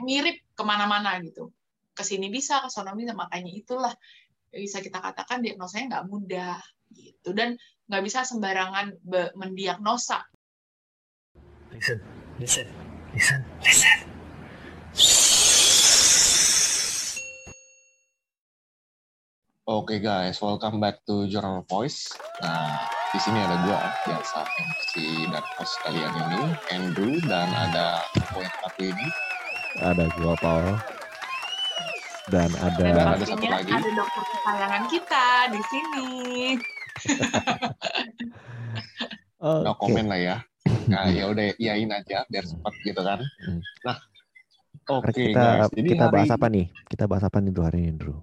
kayak mirip ke mana-mana gitu. Ke sini bisa, ke sana bisa, makanya itulah bisa kita katakan diagnosanya nggak mudah gitu dan nggak bisa sembarangan mendiagnosa. Listen, listen, listen, listen. Oke okay guys, welcome back to Journal Voice. Nah, di sini ada gua biasa MC dan host kalian ini, Andrew dan ada aku yang satu ini. Ada gua Paul. Dan ada dan ada satu lagi. Ada dokter kesayangan kita di sini. okay. No komen lah ya. Nah, ya udah iyain aja biar cepat gitu kan. Hmm. Nah, oke okay, kita, guys. Jadi kita bahas apa nih? Kita bahas apa nih Drew hari ini, Drew?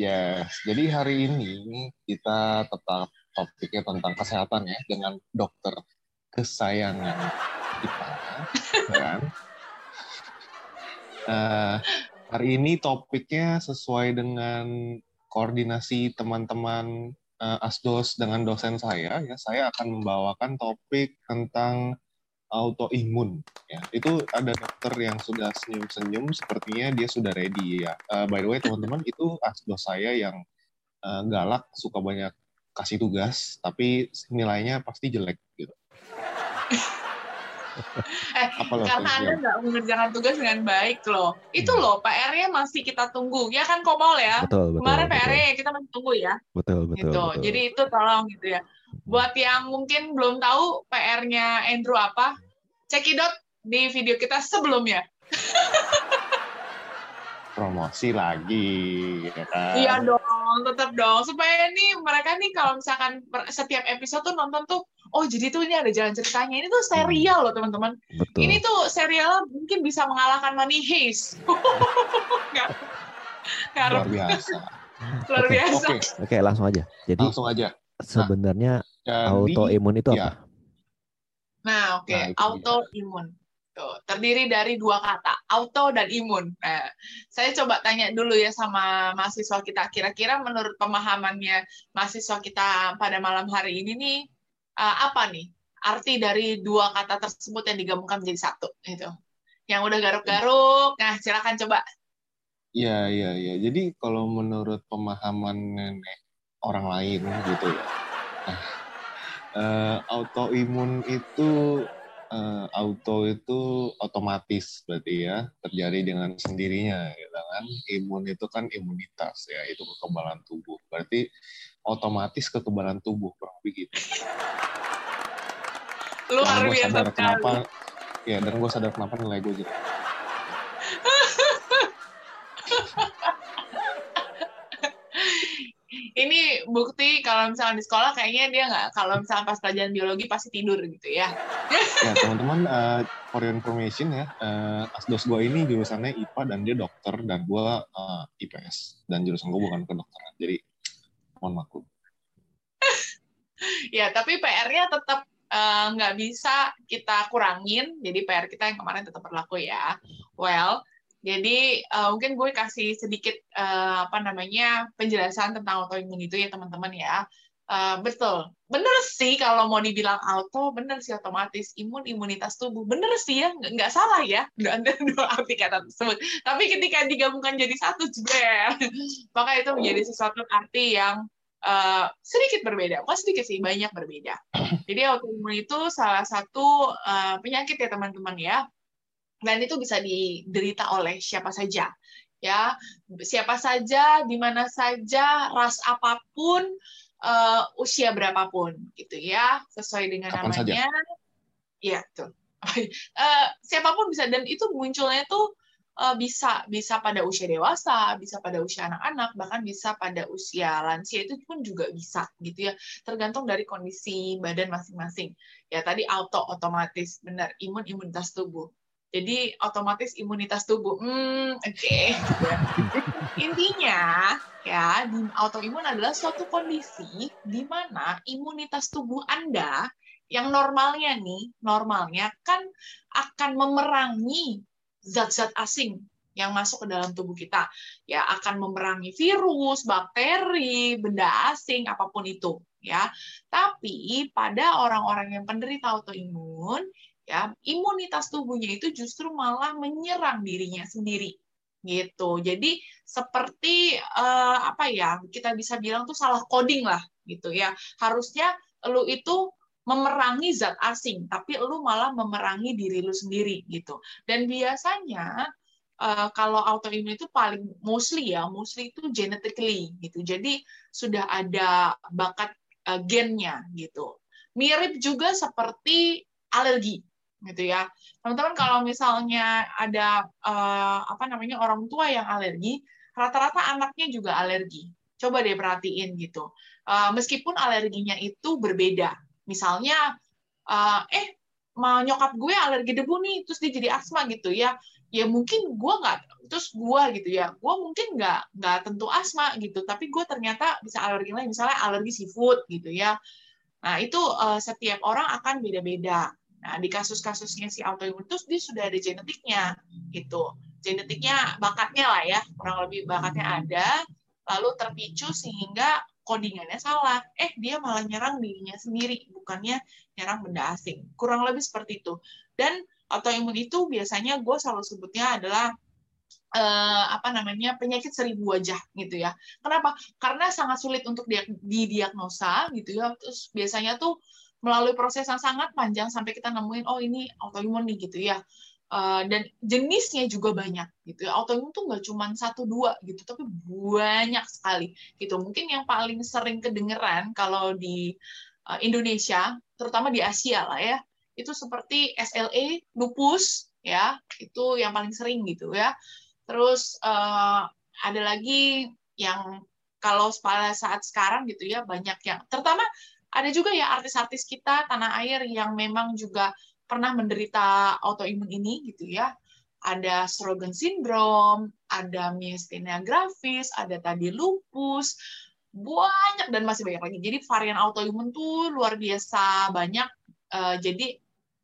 Yes, jadi hari ini kita tetap topiknya tentang kesehatan ya dengan dokter kesayangan kita, kan? Uh, hari ini topiknya sesuai dengan koordinasi teman-teman uh, asdos dengan dosen saya. Ya, saya akan membawakan topik tentang autoimun ya. Itu ada dokter yang sudah senyum-senyum sepertinya dia sudah ready ya. Uh, by the way teman-teman itu asdos saya yang uh, galak suka banyak kasih tugas tapi nilainya pasti jelek gitu eh, Apa karena anda nggak mengerjakan tugas dengan baik loh itu hmm. loh PR-nya masih kita tunggu ya kan Komol ya betul, betul, kemarin PR-nya kita masih tunggu ya betul betul, gitu. betul jadi itu tolong gitu ya Buat yang mungkin belum tahu PR-nya Andrew apa, cekidot di video kita sebelumnya. Promosi lagi, ya kan? Iya dong, tetap dong. Supaya ini mereka nih kalau misalkan setiap episode tuh nonton tuh, oh jadi tuh ini ada jalan ceritanya. Ini tuh serial loh teman-teman. Ini tuh serial mungkin bisa mengalahkan Money Heist. Luar biasa. Luar biasa. Oke, okay. okay, langsung aja. Jadi langsung aja. Sebenarnya nah, autoimun itu ya. apa? Nah, oke, okay. nah, autoimun. Tuh, terdiri dari dua kata, auto dan imun. Nah, saya coba tanya dulu ya sama mahasiswa kita, kira-kira menurut pemahamannya mahasiswa kita pada malam hari ini nih, uh, apa nih arti dari dua kata tersebut yang digabungkan menjadi satu? Itu. Yang udah garuk-garuk, nah silakan coba. Iya, iya, iya. Jadi kalau menurut pemahaman nenek orang lain gitu ya, uh, autoimun itu uh, auto itu otomatis berarti ya terjadi dengan sendirinya gitu kan imun itu kan imunitas ya itu kekebalan tubuh berarti otomatis kekebalan tubuh kurang begitu luar biasa sadar kenapa ya dan gue sadar kenapa nilai gue gitu ini bukti kalau misalnya di sekolah kayaknya dia nggak kalau misalnya pas pelajaran biologi pasti tidur gitu ya. ya teman-teman uh, for information ya uh, asdos gue ini jurusannya IPA dan dia dokter dan gue uh, IPS dan jurusan gue bukan kedokteran. Jadi mohon maklum. ya tapi PR-nya tetap nggak uh, bisa kita kurangin jadi PR kita yang kemarin tetap berlaku ya. Well jadi uh, mungkin gue kasih sedikit uh, apa namanya penjelasan tentang autoimun itu ya teman-teman ya. Uh, betul, bener sih kalau mau dibilang auto, bener sih otomatis. Imun imunitas tubuh, bener sih ya, nggak, nggak salah ya. Dua, dua arti kata tersebut. Tapi ketika digabungkan jadi satu juga, maka itu menjadi sesuatu arti yang uh, sedikit berbeda, bukan sedikit sih, banyak berbeda. Jadi autoimun itu salah satu uh, penyakit ya teman-teman ya, dan itu bisa diderita oleh siapa saja ya. Siapa saja di mana saja ras apa pun uh, usia berapapun gitu ya. Sesuai dengan Kapan namanya. Saja? ya tuh. Uh, siapa pun bisa. Dan itu munculnya tuh uh, bisa bisa pada usia dewasa bisa pada usia anak-anak bahkan bisa pada usia lansia. Itu pun juga bisa gitu ya. Tergantung dari kondisi badan masing-masing. Ya tadi auto otomatis. Benar imun imunitas tubuh jadi otomatis imunitas tubuh. Hmm, oke. Okay. Intinya ya, di autoimun adalah suatu kondisi di mana imunitas tubuh Anda yang normalnya nih, normalnya kan akan memerangi zat-zat asing yang masuk ke dalam tubuh kita. Ya, akan memerangi virus, bakteri, benda asing, apa pun itu, ya. Tapi pada orang-orang yang penderita autoimun, ya imunitas tubuhnya itu justru malah menyerang dirinya sendiri gitu. Jadi seperti uh, apa ya kita bisa bilang tuh salah coding lah gitu ya. Harusnya lu itu memerangi zat asing, tapi lu malah memerangi diri lu sendiri gitu. Dan biasanya uh, kalau autoimun itu paling mostly ya, mostly itu genetically gitu. Jadi sudah ada bakat uh, gennya gitu. Mirip juga seperti alergi gitu ya. Teman-teman kalau misalnya ada uh, apa namanya orang tua yang alergi, rata-rata anaknya juga alergi. Coba deh perhatiin gitu. Uh, meskipun alerginya itu berbeda. Misalnya, uh, eh mau nyokap gue alergi debu nih, terus dia jadi asma gitu ya. Ya mungkin gue nggak, terus gue gitu ya, gue mungkin nggak nggak tentu asma gitu, tapi gue ternyata bisa alergi lain, misalnya alergi seafood gitu ya. Nah itu uh, setiap orang akan beda-beda. Nah, di kasus-kasusnya si autoimun itu dia sudah ada genetiknya gitu. Genetiknya bakatnya lah ya, kurang lebih bakatnya ada, lalu terpicu sehingga codingannya salah. Eh, dia malah nyerang dirinya sendiri, bukannya nyerang benda asing. Kurang lebih seperti itu. Dan autoimun itu biasanya gue selalu sebutnya adalah eh, apa namanya penyakit seribu wajah gitu ya. Kenapa? Karena sangat sulit untuk didiagnosa gitu ya. Terus biasanya tuh melalui proses yang sangat panjang sampai kita nemuin oh ini autoimun nih gitu ya. Uh, dan jenisnya juga banyak gitu ya. Autoimun tuh nggak cuma satu dua gitu tapi banyak sekali gitu. Mungkin yang paling sering kedengeran kalau di uh, Indonesia terutama di Asia lah ya itu seperti SLE lupus ya itu yang paling sering gitu ya. Terus uh, ada lagi yang kalau pada saat sekarang gitu ya banyak yang terutama ada juga ya artis-artis kita tanah air yang memang juga pernah menderita autoimun ini gitu ya. Ada Sjögren syndrome, ada myasthenia gravis, ada tadi lupus, banyak dan masih banyak lagi. Jadi varian autoimun tuh luar biasa banyak. Uh, jadi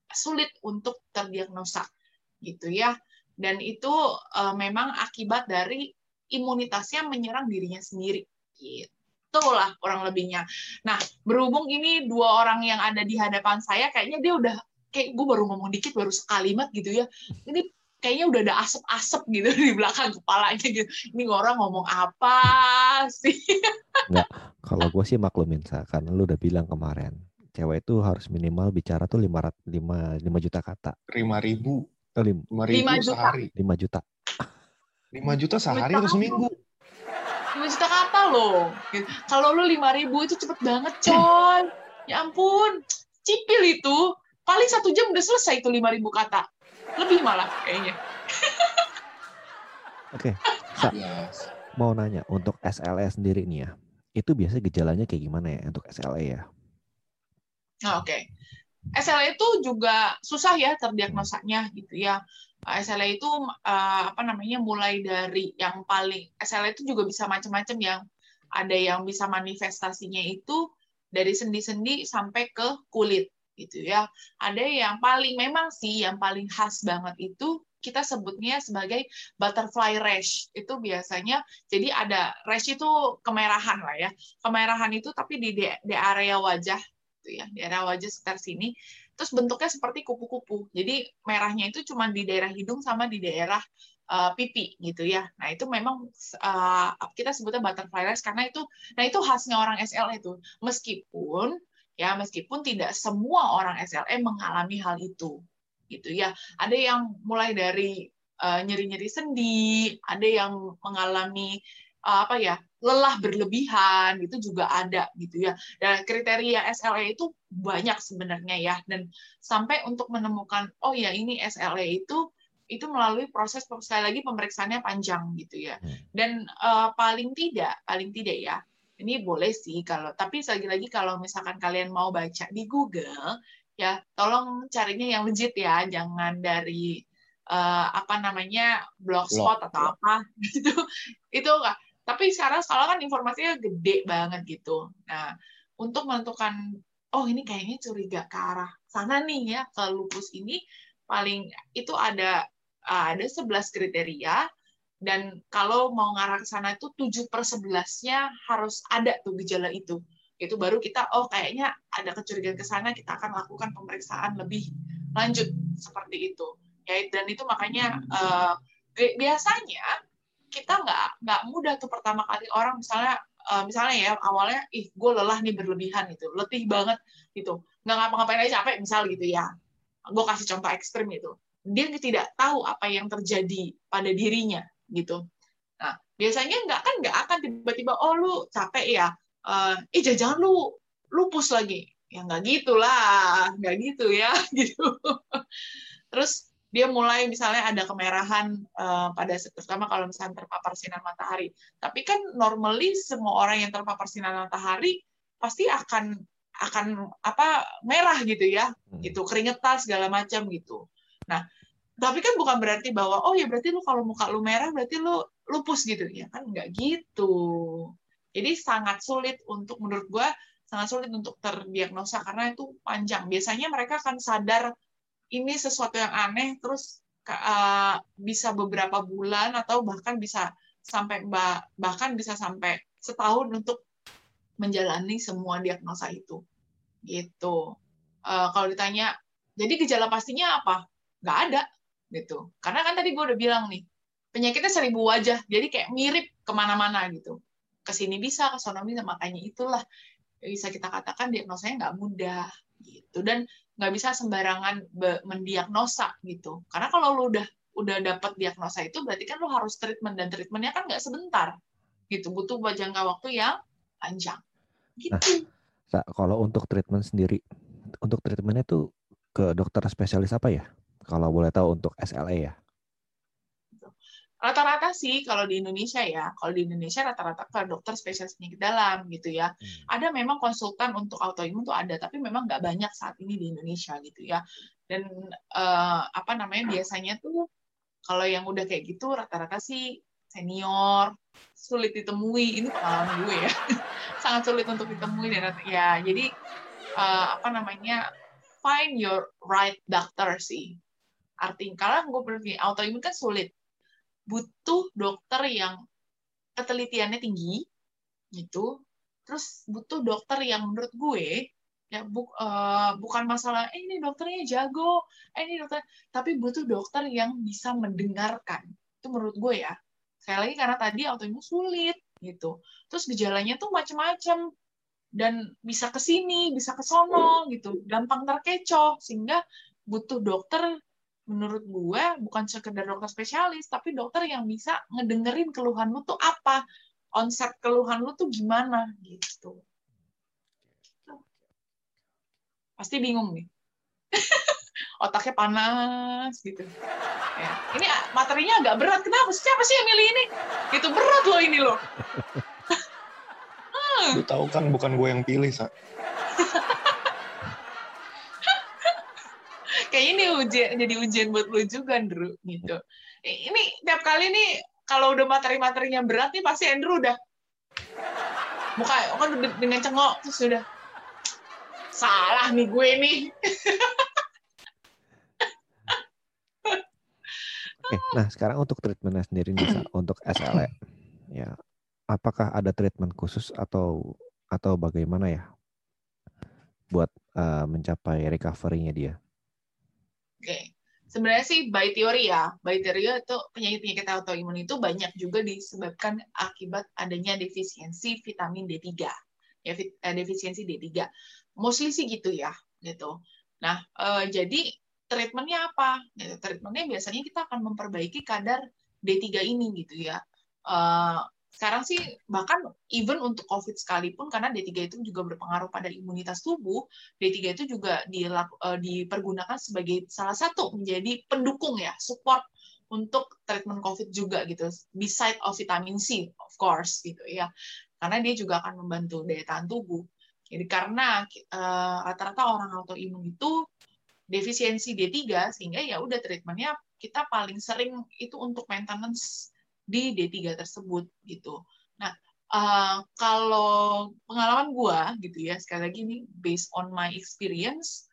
sulit untuk terdiagnosa gitu ya. Dan itu uh, memang akibat dari imunitasnya menyerang dirinya sendiri. Gitu itulah kurang lebihnya. Nah, berhubung ini dua orang yang ada di hadapan saya, kayaknya dia udah kayak gue baru ngomong dikit baru sekalimat gitu ya. Ini kayaknya udah ada asap-asap gitu di belakang kepalanya gitu. Ini orang ngomong apa sih? Enggak, kalau gue sih maklumin sa, karena lu udah bilang kemarin cewek itu harus minimal bicara tuh lima lima lima juta kata. Lima ribu. Oh, lima, ribu juta. sehari. Lima juta. Lima juta sehari atau seminggu? 5 juta kata loh. Gitu. Kalau lu 5 ribu itu cepet banget coy. Ya ampun, cipil itu. Paling satu jam udah selesai itu 5 ribu kata. Lebih malah kayaknya. Oke, okay. yes. mau nanya untuk SLE sendiri nih ya, itu biasanya gejalanya kayak gimana ya untuk SLE ya? Oke, okay. SLE itu juga susah ya terdiagnosanya gitu ya. SLE itu uh, apa namanya mulai dari yang paling SLE itu juga bisa macam-macam yang ada yang bisa manifestasinya itu dari sendi-sendi sampai ke kulit gitu ya. Ada yang paling memang sih yang paling khas banget itu kita sebutnya sebagai butterfly rash. Itu biasanya jadi ada rash itu kemerahan lah ya. Kemerahan itu tapi di di area wajah gitu ya, area wajah sekitar sini terus bentuknya seperti kupu-kupu. Jadi merahnya itu cuma di daerah hidung sama di daerah uh, pipi gitu ya. Nah itu memang uh, kita sebutnya butterfly rash karena itu, nah itu khasnya orang SLE itu. Meskipun ya meskipun tidak semua orang SLE mengalami hal itu gitu ya. Ada yang mulai dari eh, nyeri-nyeri uh, sendi, ada yang mengalami apa ya lelah berlebihan gitu juga ada gitu ya. Dan kriteria SLE itu banyak sebenarnya ya dan sampai untuk menemukan oh ya ini SLE itu itu melalui proses sekali lagi pemeriksaannya panjang gitu ya. Hmm. Dan uh, paling tidak paling tidak ya ini boleh sih kalau tapi lagi-lagi kalau misalkan kalian mau baca di Google ya tolong carinya yang legit ya jangan dari uh, apa namanya blogspot Blog. atau apa gitu itu enggak tapi sekarang sekarang kan informasinya gede banget gitu. Nah, untuk menentukan oh ini kayaknya curiga ke arah sana nih ya ke lupus ini paling itu ada ada 11 kriteria dan kalau mau ngarah ke sana itu 7 per 11-nya harus ada tuh gejala itu. Itu baru kita, oh kayaknya ada kecurigaan ke sana, kita akan lakukan pemeriksaan lebih lanjut seperti itu ya dan itu makanya uh, biasanya kita nggak nggak mudah tuh pertama kali orang misalnya uh, misalnya ya awalnya ih gue lelah nih berlebihan gitu. Letih banget gitu. Nggak ngapa-ngapain aja capek misal gitu ya. Gue kasih contoh ekstrim itu dia tidak tahu apa yang terjadi pada dirinya gitu. Nah biasanya nggak kan nggak akan tiba-tiba oh lu capek ya? Uh, eh jangan lu lupus lagi. Ya nggak gitulah nggak gitu ya gitu. Terus dia mulai misalnya ada kemerahan uh, pada terutama kalau misalnya terpapar sinar matahari. Tapi kan normally semua orang yang terpapar sinar matahari pasti akan akan apa merah gitu ya, hmm. gitu keringetan segala macam gitu. Nah, tapi kan bukan berarti bahwa oh ya berarti lu kalau muka lu merah berarti lu lupus gitu ya kan nggak gitu. Jadi sangat sulit untuk menurut gue sangat sulit untuk terdiagnosa karena itu panjang. Biasanya mereka akan sadar ini sesuatu yang aneh terus uh, bisa beberapa bulan atau bahkan bisa sampai bahkan bisa sampai setahun untuk menjalani semua diagnosa itu. Gitu. Uh, kalau ditanya jadi gejala pastinya apa? Nggak ada gitu. Karena kan tadi gue udah bilang nih penyakitnya seribu wajah jadi kayak mirip ke mana-mana gitu. Ke sini bisa ke sana bisa makanya itulah bisa kita katakan diagnosanya nggak mudah gitu. Dan nggak bisa sembarangan mendiagnosa gitu. Karena kalau lu udah udah dapat diagnosa itu berarti kan lu harus treatment dan treatmentnya kan nggak sebentar gitu. Butuh jangka waktu yang panjang. Gitu. Nah, kalau untuk treatment sendiri untuk treatmentnya tuh ke dokter spesialis apa ya? Kalau boleh tahu untuk SLA ya rata-rata sih kalau di Indonesia ya, kalau di Indonesia rata-rata ke dokter spesialis penyakit dalam gitu ya. Hmm. Ada memang konsultan untuk autoimun tuh ada, tapi memang nggak banyak saat ini di Indonesia gitu ya. Dan uh, apa namanya biasanya tuh kalau yang udah kayak gitu rata-rata sih senior, sulit ditemui. Ini pengalaman gue ya, sangat sulit untuk ditemui dan ya jadi uh, apa namanya find your right doctor sih. Artinya kalau gue berpikir autoimun kan sulit butuh dokter yang ketelitiannya tinggi gitu. Terus butuh dokter yang menurut gue ya bu, uh, bukan masalah eh, ini dokternya jago eh, ini dokter tapi butuh dokter yang bisa mendengarkan. Itu menurut gue ya. Saya lagi karena tadi autoimun sulit gitu. Terus gejalanya tuh macam-macam dan bisa ke sini bisa ke sono gitu. Gampang terkecoh sehingga butuh dokter menurut gue bukan sekedar dokter spesialis tapi dokter yang bisa ngedengerin keluhan lu tuh apa? Konsep keluhan lu tuh gimana? Gitu. Pasti bingung nih. Otaknya panas gitu. Ya. ini materinya agak berat. Kenapa siapa sih yang milih ini? Itu berat loh ini loh. Lu tahu kan bukan gue yang pilih, Sa. Kayak ini ujian jadi ujian buat lu juga Andrew gitu. Ini tiap kali nih kalau udah materi-materinya berat nih pasti Andrew udah muka kan dengan cengok terus sudah salah nih gue nih. Oke, nah sekarang untuk treatmentnya sendiri nih, untuk SLE, ya, apakah ada treatment khusus atau atau bagaimana ya buat uh, mencapai recovery-nya dia? Oke. Sebenarnya sih by teori ya, by teori itu penyakit-penyakit autoimun itu banyak juga disebabkan akibat adanya defisiensi vitamin D3. Ya, eh, defisiensi D3. Mostly sih gitu ya, gitu. Nah, eh, jadi treatmentnya apa? Ya, treatmentnya biasanya kita akan memperbaiki kadar D3 ini gitu ya. Eh, sekarang sih bahkan even untuk COVID sekalipun karena D3 itu juga berpengaruh pada imunitas tubuh, D3 itu juga eh, dipergunakan sebagai salah satu menjadi pendukung ya, support untuk treatment COVID juga gitu, beside of vitamin C of course gitu ya, karena dia juga akan membantu daya tahan tubuh. Jadi karena uh, rata-rata orang autoimun itu defisiensi D3 sehingga ya udah treatmentnya kita paling sering itu untuk maintenance di D3 tersebut gitu. Nah, uh, kalau pengalaman gua gitu ya, sekali lagi ini based on my experience,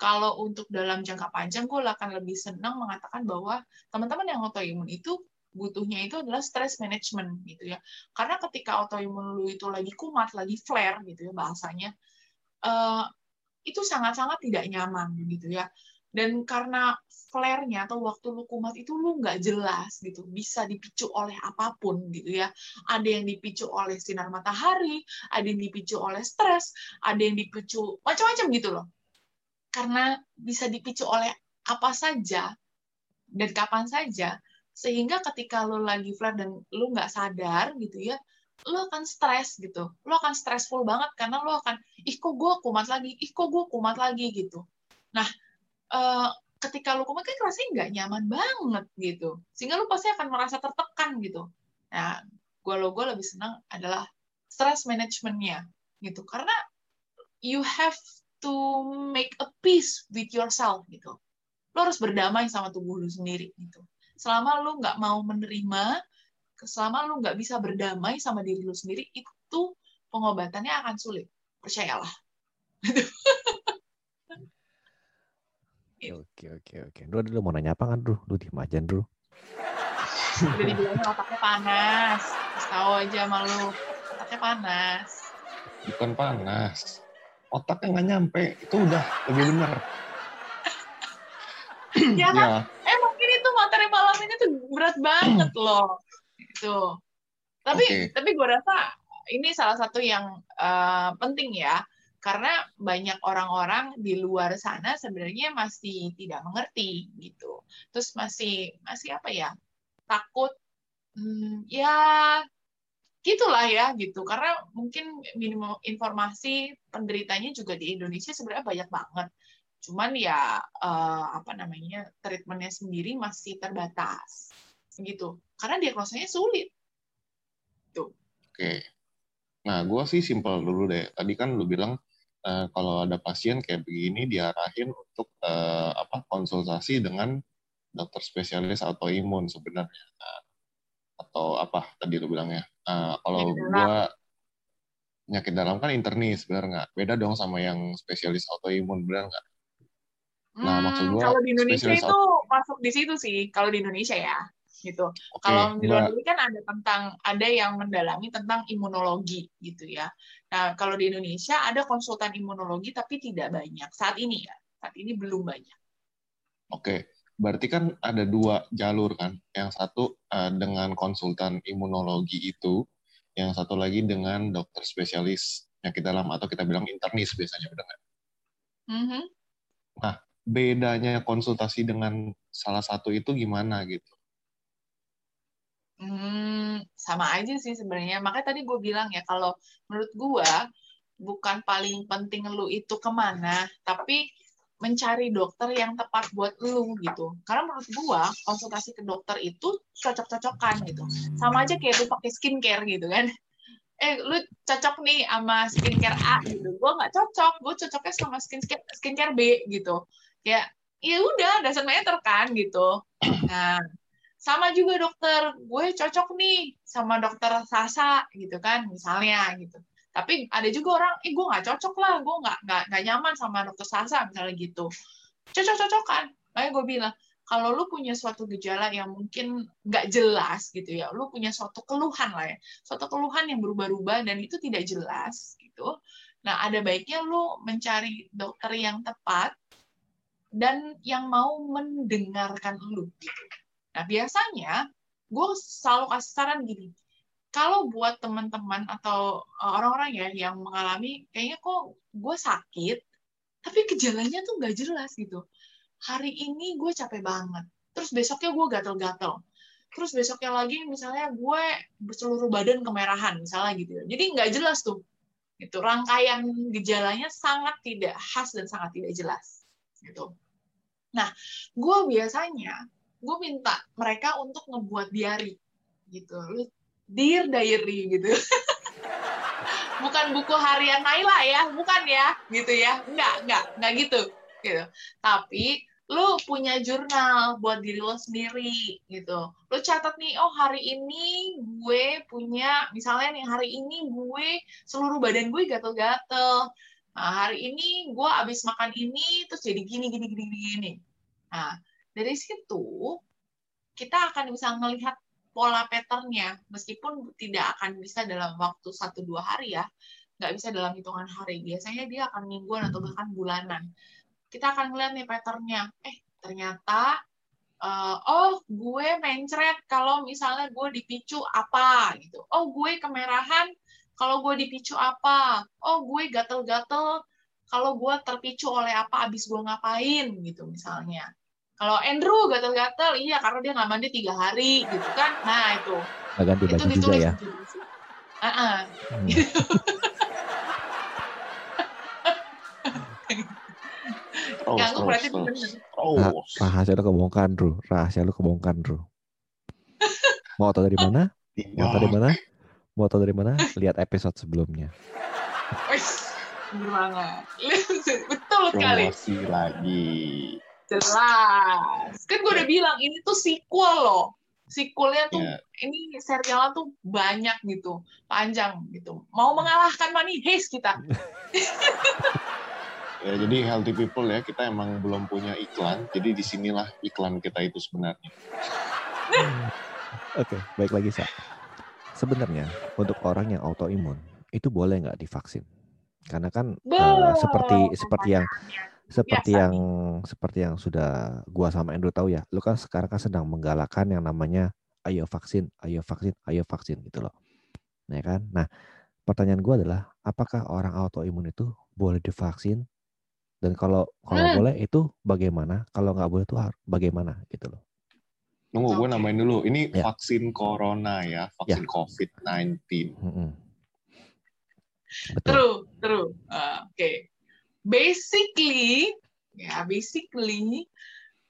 kalau untuk dalam jangka panjang gue akan lebih senang mengatakan bahwa teman-teman yang autoimun itu butuhnya itu adalah stress management gitu ya. Karena ketika autoimun lu itu lagi kumat, lagi flare gitu ya bahasanya, uh, itu sangat-sangat tidak nyaman gitu ya. Dan karena flare-nya atau waktu lu kumat itu lu nggak jelas gitu. Bisa dipicu oleh apa pun gitu ya. Ada yang dipicu oleh sinar matahari ada yang dipicu oleh stres ada yang dipicu macam-macam gitu loh. Karena bisa dipicu oleh apa saja dan kapan saja sehingga ketika lu lagi flare dan lu nggak sadar gitu ya lo akan stres gitu. Lo akan stressful banget karena lo akan ih kok gue kumat lagi? Ih kok gue kumat lagi? gitu. Nah uh, ketika lu kumat kan rasanya nggak nyaman banget gitu. Sehingga lu pasti akan merasa tertekan gitu. Nah gue lo gue lebih senang adalah stress managementnya gitu. Karena you have to make a peace with yourself gitu. Lo harus berdamai sama tubuh lu sendiri gitu. Selama lu nggak mau menerima selama lu nggak bisa berdamai sama diri lu sendiri itu pengobatannya akan sulit. Percayalah Oke oke oke. Dulu dulu mau nanya apa kan dulu? Lu diem aja dulu. Udah dibilangin otaknya panas. Tahu aja malu. Otaknya panas. Bukan panas. Otaknya nggak nyampe. Itu udah lebih benar. ya kan? Ya. Eh mungkin itu materi malam ini tuh berat banget loh. Itu. Tapi okay. tapi gue rasa ini salah satu yang uh, penting ya karena banyak orang-orang di luar sana sebenarnya masih tidak mengerti gitu. Terus masih masih apa ya takut hmm, ya gitulah ya gitu. Karena mungkin minimum informasi penderitanya juga di Indonesia sebenarnya banyak banget. Cuman ya uh, apa namanya treatmentnya sendiri masih terbatas gitu. Karena diagnosanya sulit. Tuh. Oke. Nah gue sih simpel dulu deh. Tadi kan lu bilang uh, kalau ada pasien kayak begini diarahin untuk uh, apa konsultasi dengan dokter spesialis autoimun sebenarnya. Uh, atau apa tadi lu bilangnya? Uh, kalau gua penyakit dalam kan internis benar nggak? Beda dong sama yang spesialis autoimun benar nggak? Nah hmm, maksud gua kalau di Indonesia itu masuk di situ sih kalau di Indonesia ya gitu. Okay, Kalau di luar negeri kan ada tentang ada yang mendalami tentang imunologi gitu ya. Nah, kalau di Indonesia ada konsultan imunologi tapi tidak banyak saat ini ya. Saat ini belum banyak. Oke. Okay. Berarti kan ada dua jalur kan. Yang satu uh, dengan konsultan imunologi itu, yang satu lagi dengan dokter spesialis penyakit dalam atau kita bilang internis biasanya benar nggak? Mm -hmm. Nah, bedanya konsultasi dengan salah satu itu gimana gitu? Hmm, sama aja sih sebenarnya. Makanya tadi gue bilang ya, kalau menurut gue, bukan paling penting lu itu ke mana, tapi mencari dokter yang tepat buat lu gitu. Karena menurut gue, konsultasi ke dokter itu cocok-cocokan gitu. Sama aja kayak lu pakai skincare gitu kan. Eh, lu cocok nih sama skincare A gitu. Gue nggak cocok, gue cocoknya sama skincare, skincare B gitu. Ya, ya udah, doesn't matter kan gitu. Nah, sama juga dokter gue cocok nih sama dokter Sasa gitu kan misalnya gitu. Tapi ada juga orang eh gue nggak cocok lah gue nggak nggak nyaman sama dokter Sasa misalnya gitu. Cocok-cocokan makanya gue bilang kalau lu punya suatu gejala yang mungkin nggak jelas gitu ya lu punya suatu keluhan lah ya suatu keluhan yang berubah-ubah dan itu tidak jelas gitu. Nah ada baiknya lu mencari dokter yang tepat dan yang mau mendengarkan lu. gitu Nah, biasanya gue selalu kasih saran gini, kalau buat teman-teman atau eh, orang-orang ya yang mengalami kayaknya kok gue sakit, tapi gejalanya tuh nggak jelas gitu. Hari ini gue capek banget, terus besoknya gue gatel-gatel, terus besoknya lagi misalnya gue seluruh badan kemerahan misalnya gitu. Ya. Jadi nggak jelas tuh. Itu rangkaian gejalanya sangat tidak khas dan sangat tidak jelas gitu. Nah, gue biasanya gue minta mereka untuk ngebuat diary gitu lu dear diary gitu bukan buku harian Naila ya bukan ya gitu ya enggak enggak enggak gitu gitu tapi lu punya jurnal buat diri lo sendiri gitu. Lu catat nih, oh hari ini gue punya, misalnya nih hari ini gue seluruh badan gue gatel-gatel. Nah, hari ini gue abis makan ini terus jadi gini gini gini gini. Nah, dari situ kita akan bisa melihat pola patternnya meskipun tidak akan bisa dalam waktu satu dua hari ya nggak bisa dalam hitungan hari biasanya dia akan mingguan atau bahkan bulanan kita akan ngeliat nih patternnya. Eh, ternyata uh, oh gue mencret kalau misalnya gue dipicu apa gitu. Oh gue kemerahan kalau gue dipicu apa. Oh gue gatel-gatel kalau gue terpicu oleh apa abis gue ngapain gitu misalnya. Kalau Andrew gatel-gatel, iya karena dia nggak mandi tiga hari gitu kan. Nah itu. Gak ganti baju itu juga ya. Uh -uh. Hmm. Oh, Ganggu berarti. Oh. Rahasia lu kebongkar, Bro. Rahasia lu kebongkar, Bro. Mau tahu dari mana? Mau tahu dari mana? Mau tahu dari mana? Lihat episode sebelumnya. Bener banget. Betul sekali. Promosi lagi. Jelas. Kan gue udah bilang, ini tuh sequel loh. Sequelnya tuh, yeah. ini serialnya tuh banyak gitu. Panjang gitu. Mau mengalahkan Money Heist kita. Ya, jadi healthy people ya, kita emang belum punya iklan, jadi di sinilah iklan kita itu sebenarnya. Oke, okay, baik lagi, Sa. Sebenarnya, untuk orang yang autoimun, itu boleh nggak divaksin? Karena kan uh, seperti seperti yang seperti yang seperti yang sudah gua sama Andrew tahu ya, lu kan sekarang kan sedang menggalakkan yang namanya ayo vaksin, ayo vaksin, ayo vaksin gitu loh. Ya kan? Nah, pertanyaan gua adalah apakah orang autoimun itu boleh divaksin dan kalau kalau hmm. boleh itu bagaimana? Kalau nggak boleh itu bagaimana gitu loh. Tunggu, gue nambahin dulu. Ini ya. vaksin corona ya, vaksin ya. COVID-19. Hmm. True, true. Uh, Oke. Okay. Basically, ya basically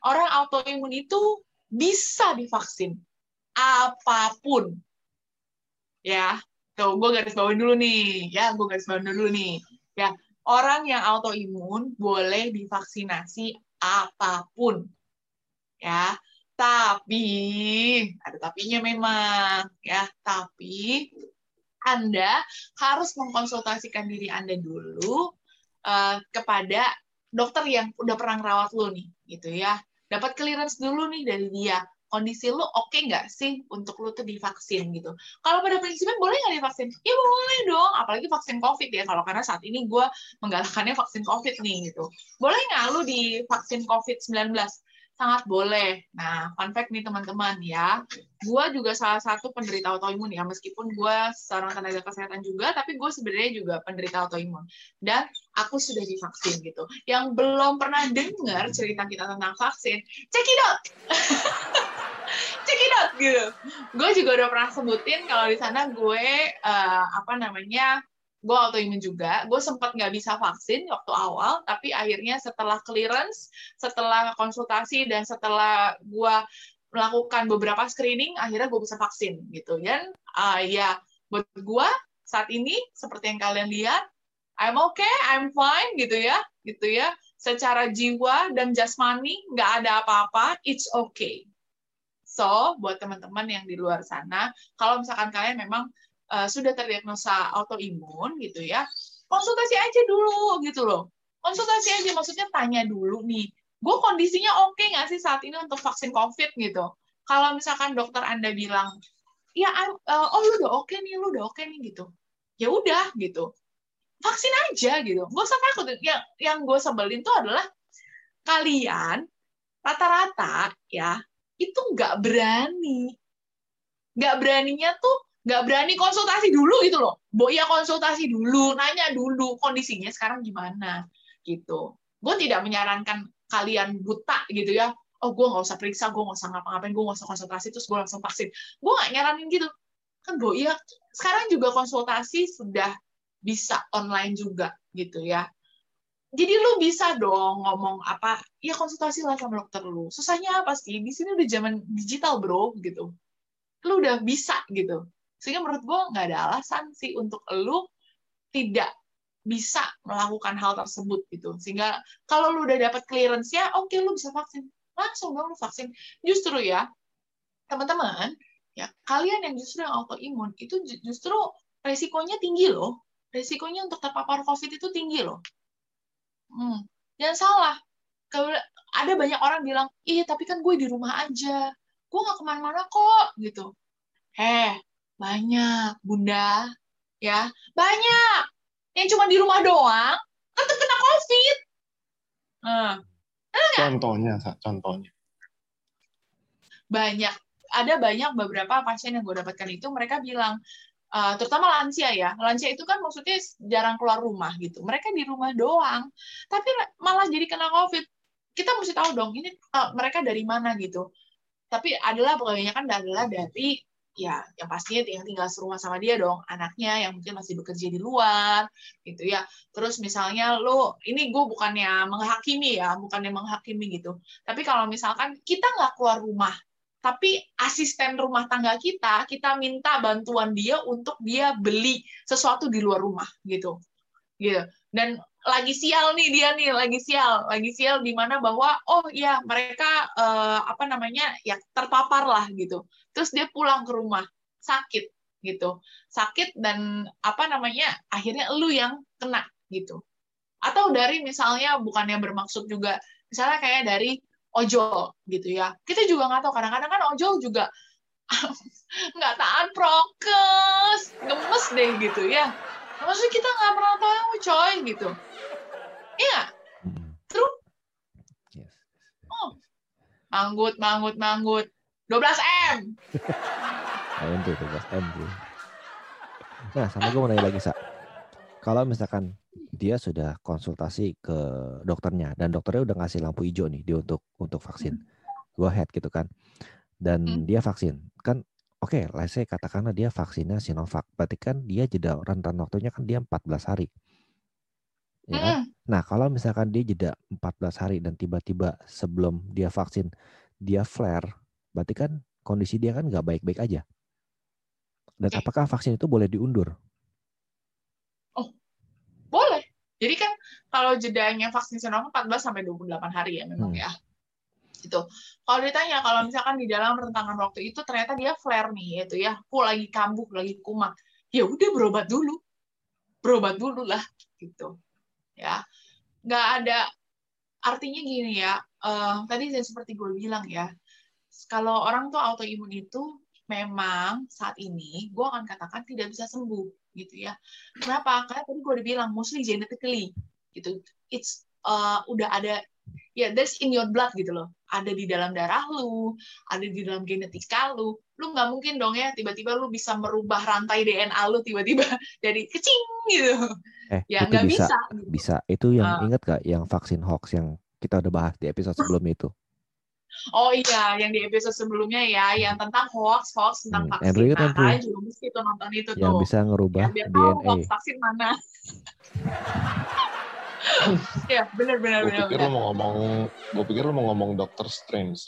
orang autoimun itu bisa divaksin apa pun. Ya, tuh gue garis bawain dulu nih. Ya, gue garis bawain dulu nih. Ya, orang yang autoimun boleh divaksinasi apa pun. Ya, tapi ada tapinya memang ya, tapi Anda harus mengkonsultasikan diri Anda dulu uh, kepada dokter yang udah pernah rawat lo nih, gitu ya. Dapat clearance dulu nih dari dia kondisi lu oke okay nggak sih untuk lu tuh divaksin gitu. Kalau pada prinsipnya boleh nggak divaksin? Ya boleh dong, apalagi vaksin COVID ya. Kalau karena saat ini gue menggalakkannya vaksin COVID nih gitu. Boleh nggak lu divaksin COVID-19? Sangat boleh. Nah, fun fact nih teman-teman ya, gue juga salah satu penderita autoimun ya, meskipun gue seorang tenaga kesehatan juga, tapi gue sebenarnya juga penderita autoimun. Dan aku sudah divaksin gitu. Yang belum pernah dengar cerita kita tentang vaksin, check it out! check it out gitu. Gue juga udah pernah sebutin kalau di sana gue uh, apa namanya gue autoimun juga. Gue sempat nggak bisa vaksin waktu awal, tapi akhirnya setelah clearance, setelah konsultasi dan setelah gue melakukan beberapa screening, akhirnya gue bisa vaksin gitu. Dan uh, ya buat gue saat ini seperti yang kalian lihat, I'm okay, I'm fine gitu ya, gitu ya. Secara jiwa dan jasmani nggak ada apa-apa, it's okay. So, buat teman-teman yang di luar sana, kalau misalkan kalian memang uh, sudah terdiagnosa autoimun gitu ya, konsultasi aja dulu gitu loh. Konsultasi aja maksudnya tanya dulu nih, gue kondisinya oke okay nggak sih saat ini untuk vaksin COVID gitu. Kalau misalkan dokter Anda bilang, ya uh, oh lu udah oke okay nih, lu udah oke okay nih gitu. Ya udah gitu. Vaksin aja gitu. Gak usah takut. Yang yang gue sebelin tuh adalah kalian rata-rata ya itu nggak berani. Nggak beraninya tuh nggak berani konsultasi dulu gitu loh. Bo ya konsultasi dulu, nanya dulu kondisinya sekarang gimana gitu. Gue tidak menyarankan kalian buta gitu ya. Oh gue nggak usah periksa, gue nggak usah ngapa-ngapain, gue nggak usah konsultasi terus gue langsung vaksin. Gue nggak nyaranin gitu. Kan Bo ya sekarang juga konsultasi sudah bisa online juga gitu ya. Jadi lu bisa dong ngomong apa, ya konsultasi lah sama dokter lu. Susahnya apa sih? Di sini udah zaman digital bro gitu. Lu udah bisa gitu sehingga menurut gue nggak ada alasan sih untuk lu tidak bisa melakukan hal tersebut gitu. Sehingga kalau lu udah dapat clearance ya, oke okay, lu bisa vaksin. Langsung dong lu vaksin. Justru ya, teman-teman, ya kalian yang justru yang autoimun itu justru resikonya tinggi loh. Resikonya untuk terpapar COVID itu tinggi loh. Hmm. Jangan salah. Ada banyak orang bilang, iya tapi kan gue di rumah aja. Gue gak ke mana-mana kok, gitu. Eh, banyak, Bunda. Ya, banyak. Yang cuma di rumah doang, tetap kena COVID. Nah, Contohnya, Sa, contohnya. banyak ada banyak beberapa pasien yang gue dapatkan itu mereka bilang uh, terutama lansia ya lansia itu kan maksudnya jarang keluar rumah gitu mereka di rumah doang tapi malah jadi kena covid kita mesti tahu dong ini uh, mereka dari mana gitu tapi adalah pokoknya kan adalah dari ya yang pastinya yang tinggal serumah sama dia dong anaknya yang mungkin masih bekerja di luar gitu ya. Terus misalnya lo ini gue bukannya menghakimi ya bukannya menghakimi gitu. Tapi kalau misalkan kita nggak keluar rumah tapi asisten rumah tangga kita kita minta bantuan dia untuk dia beli sesuatu di luar rumah gitu gitu. Dan lagi sial nih dia nih lagi sial. Lagi sial di mana bahwa oh ya mereka uh, apa namanya ya terpapar lah gitu. Terus dia pulang ke rumah sakit gitu. Sakit dan apa namanya akhirnya lu yang kena gitu. Atau dari misalnya bukannya bermaksud juga misalnya kayak dari ojol gitu ya. Kita juga nggak tahu kadang-kadang kan ojol juga nggak taat prokes, gemes deh gitu ya. Maksudnya kita nggak pernah tahu coy gitu. Iya, true. Yes. Oh, manggut, manggut, manggut. 12 m. Ayo tuh 12 m tuh. Nah, sama gue mau nanya lagi, Sa. Kalau misalkan dia sudah konsultasi ke dokternya dan dokternya udah ngasih lampu hijau nih dia untuk untuk vaksin hmm. go ahead gitu kan dan hmm. dia vaksin kan oke okay, let's say katakanlah dia vaksinnya Sinovac berarti kan dia jeda rentan waktunya kan dia 14 hari ya kan? hmm. nah kalau misalkan dia jeda 14 hari dan tiba-tiba sebelum dia vaksin dia flare berarti kan kondisi dia kan nggak baik-baik aja dan apakah vaksin itu boleh diundur Jadi kan kalau jedanya vaksin Sinovac 14 sampai 28 hari ya memang hmm. ya. Itu. Kalau ditanya kalau misalkan di dalam rentangan waktu itu ternyata dia flare nih itu ya, aku lagi kambuh, lagi kumat. Ya udah berobat dulu. Berobat dulu lah gitu. Ya. Nggak ada artinya gini ya. Uh, tadi saya seperti gue bilang ya. Kalau orang tuh autoimun itu memang saat ini gue akan katakan tidak bisa sembuh gitu ya. Kenapa? Karena tadi gue udah bilang mostly genetically gitu. It's uh, udah ada ya yeah, that's in your blood gitu loh. Ada di dalam darah lu, ada di dalam genetika lu. Lu nggak mungkin dong ya tiba-tiba lu bisa merubah rantai DNA lu tiba-tiba dari kecing gitu. Eh, ya nggak bisa. Bisa. Gitu. bisa. Itu yang uh, inget gak yang vaksin hoax yang kita udah bahas di episode sebelum itu? Oh iya, yang di episode sebelumnya ya, yang tentang hoax, hoax tentang hmm, vaksin. Andrew kan nah, juga mesti tuh nonton itu yang tuh. bisa ngerubah ya, biar DNA. Tahu hoax vaksin mana. ya, benar benar benar. Gue pikir lo mau ngomong, gue pikir lo mau ngomong Doctor Strange.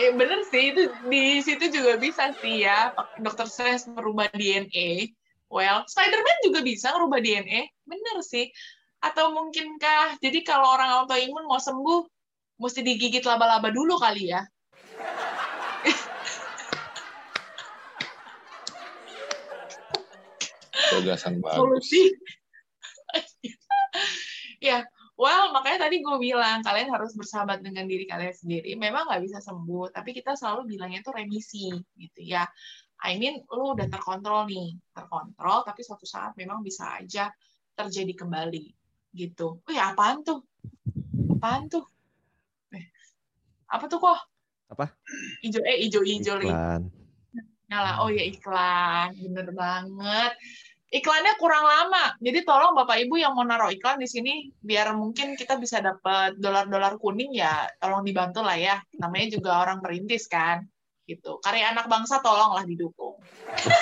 eh bener sih itu di situ juga bisa sih ya Dokter Strange merubah DNA. Well, Spider-Man juga bisa merubah DNA. Bener sih. Atau mungkinkah, jadi kalau orang autoimun mau sembuh, mesti digigit laba-laba dulu kali ya? Gagasan bagus. Solusi. ya, well, makanya tadi gue bilang, kalian harus bersahabat dengan diri kalian sendiri. Memang nggak bisa sembuh, tapi kita selalu bilangnya itu remisi, gitu ya. I mean, lu udah terkontrol nih, terkontrol, tapi suatu saat memang bisa aja terjadi kembali gitu. Oh ya apaan tuh? Apaan tuh? Eh, apa tuh kok? Apa? Ijo eh ijo ijo iklan. Nyala. Oh ya iklan, bener banget. Iklannya kurang lama, jadi tolong bapak ibu yang mau naruh iklan di sini biar mungkin kita bisa dapat dolar-dolar kuning ya, tolong dibantu lah ya. Namanya juga orang merintis kan, gitu. Karya anak bangsa tolonglah didukung.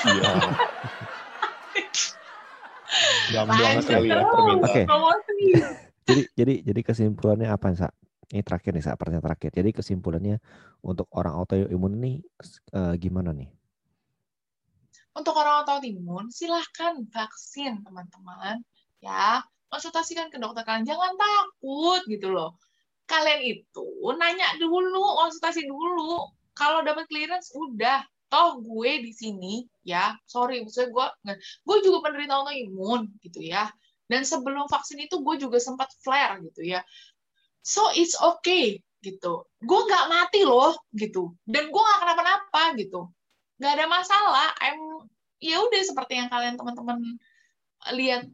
Iya. banget kali ya permintaan. Okay. jadi jadi jadi kesimpulannya apa sa? Ini terakhir nih sa, pertanyaan terakhir. Jadi kesimpulannya untuk orang autoimun ini uh, gimana nih? Untuk orang autoimun silahkan vaksin teman-teman. Ya konsultasikan ke dokter kalian. Jangan takut gitu loh. Kalian itu nanya dulu konsultasi dulu. Kalau dapat clearance udah. Toh gue di sini ya sorry maksudnya gue gue juga penderita autoimun gitu ya. Dan sebelum vaksin itu gue juga sempat flare gitu ya. So it's okay gitu. Gue nggak mati loh gitu. Dan gue nggak kenapa-napa gitu nggak ada masalah I'm ya udah seperti yang kalian teman-teman lihat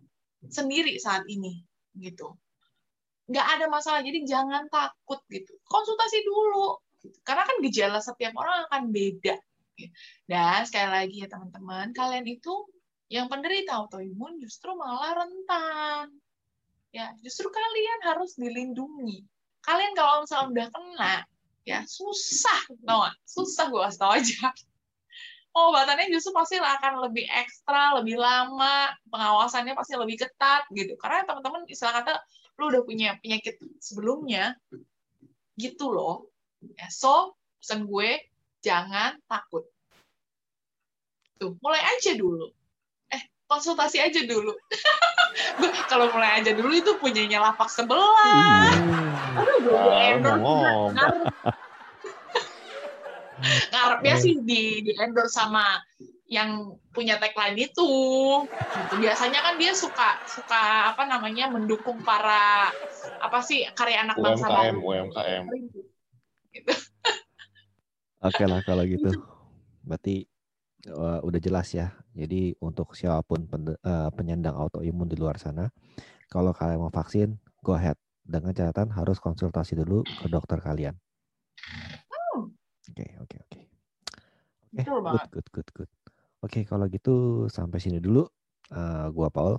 sendiri saat ini gitu. Nggak ada masalah, jadi jangan takut gitu. Konsultasi dulu, gitu. karena kan gejala setiap orang akan beda. Gitu. Dan sekali lagi ya teman-teman, kalian itu yang penderita autoimun justru malah rentan. Ya, justru kalian harus dilindungi. Kalian kalau misalnya udah kena, ya susah, tau? Susah gue kasih tau aja pengobatannya justru pasti akan lebih ekstra, lebih lama, pengawasannya pasti lebih ketat gitu. Karena teman-teman istilah kata lu udah punya penyakit sebelumnya, gitu loh. Ya, so, pesan gue jangan takut. Tuh, mulai aja dulu. Eh, konsultasi aja dulu. kalau mulai aja dulu itu punyanya lapak sebelah. Aduh, gue endorse ngarepnya sih di di endorse sama yang punya tagline itu. Gitu. biasanya kan dia suka suka apa namanya mendukung para apa sih karya anak bangsa UMKM UMKM gitu. oke lah kalau gitu. Berarti uh, udah jelas ya. Jadi untuk siapa pun pen, uh, penyandang autoimun di luar sana kalau kalian mau vaksin go ahead. Dengan catatan harus konsultasi dulu ke dokter kalian Oke, oke, oke. Oke, good, good, good, good. Oke, kalau gitu sampai sini dulu. Uh, gua Paul.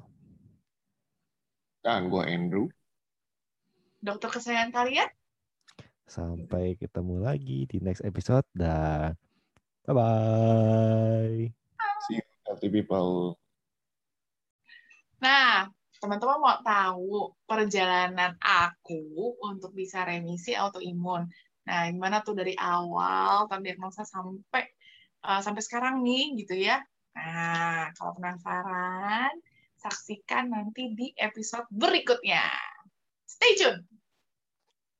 Dan gua Andrew. Dokter kesayangan kalian. Sampai ketemu lagi di next episode dan bye-bye. See you, healthy people. Nah, teman-teman mau tahu perjalanan aku untuk bisa remisi autoimun. Nah, gimana tuh dari awal terdiagnosa sampai uh, sampai sekarang nih gitu ya. Nah, kalau penasaran, saksikan nanti di episode berikutnya. Stay tune.